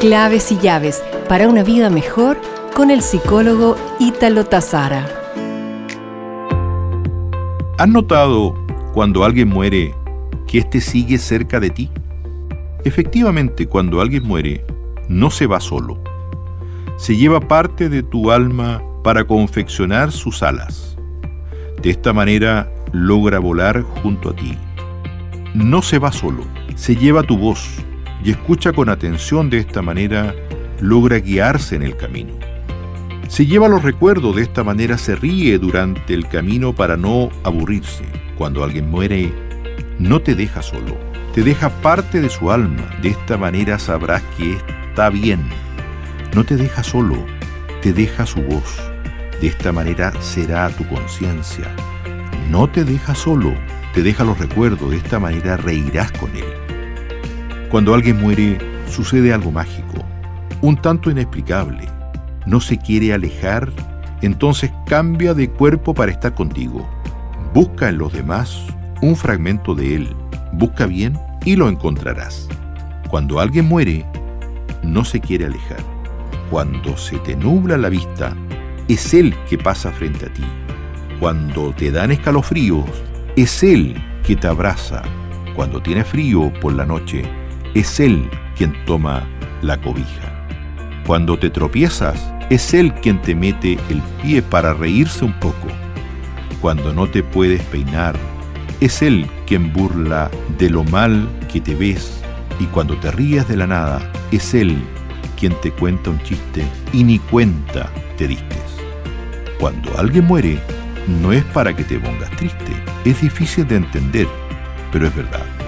Claves y llaves para una vida mejor con el psicólogo Ítalo Tazara. ¿Has notado cuando alguien muere que éste sigue cerca de ti? Efectivamente, cuando alguien muere, no se va solo. Se lleva parte de tu alma para confeccionar sus alas. De esta manera logra volar junto a ti. No se va solo, se lleva tu voz y escucha con atención de esta manera logra guiarse en el camino. Se lleva los recuerdos, de esta manera se ríe durante el camino para no aburrirse. Cuando alguien muere, no te deja solo, te deja parte de su alma, de esta manera sabrás que está bien. No te deja solo, te deja su voz, de esta manera será tu conciencia. No te deja solo, te deja los recuerdos, de esta manera reirás con él. Cuando alguien muere, sucede algo mágico, un tanto inexplicable no se quiere alejar, entonces cambia de cuerpo para estar contigo. Busca en los demás un fragmento de él. Busca bien y lo encontrarás. Cuando alguien muere, no se quiere alejar. Cuando se te nubla la vista, es él que pasa frente a ti. Cuando te dan escalofríos, es él que te abraza. Cuando tienes frío por la noche, es él quien toma la cobija. Cuando te tropiezas, es Él quien te mete el pie para reírse un poco. Cuando no te puedes peinar, es Él quien burla de lo mal que te ves. Y cuando te ríes de la nada, es Él quien te cuenta un chiste y ni cuenta te distes. Cuando alguien muere, no es para que te pongas triste. Es difícil de entender, pero es verdad.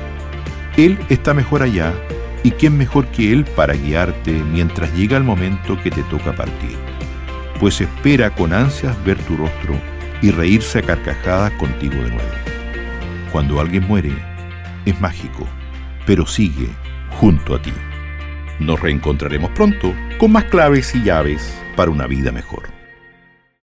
Él está mejor allá ¿Y quién mejor que Él para guiarte mientras llega el momento que te toca partir? Pues espera con ansias ver tu rostro y reírse a carcajadas contigo de nuevo. Cuando alguien muere, es mágico, pero sigue junto a ti. Nos reencontraremos pronto con más claves y llaves para una vida mejor.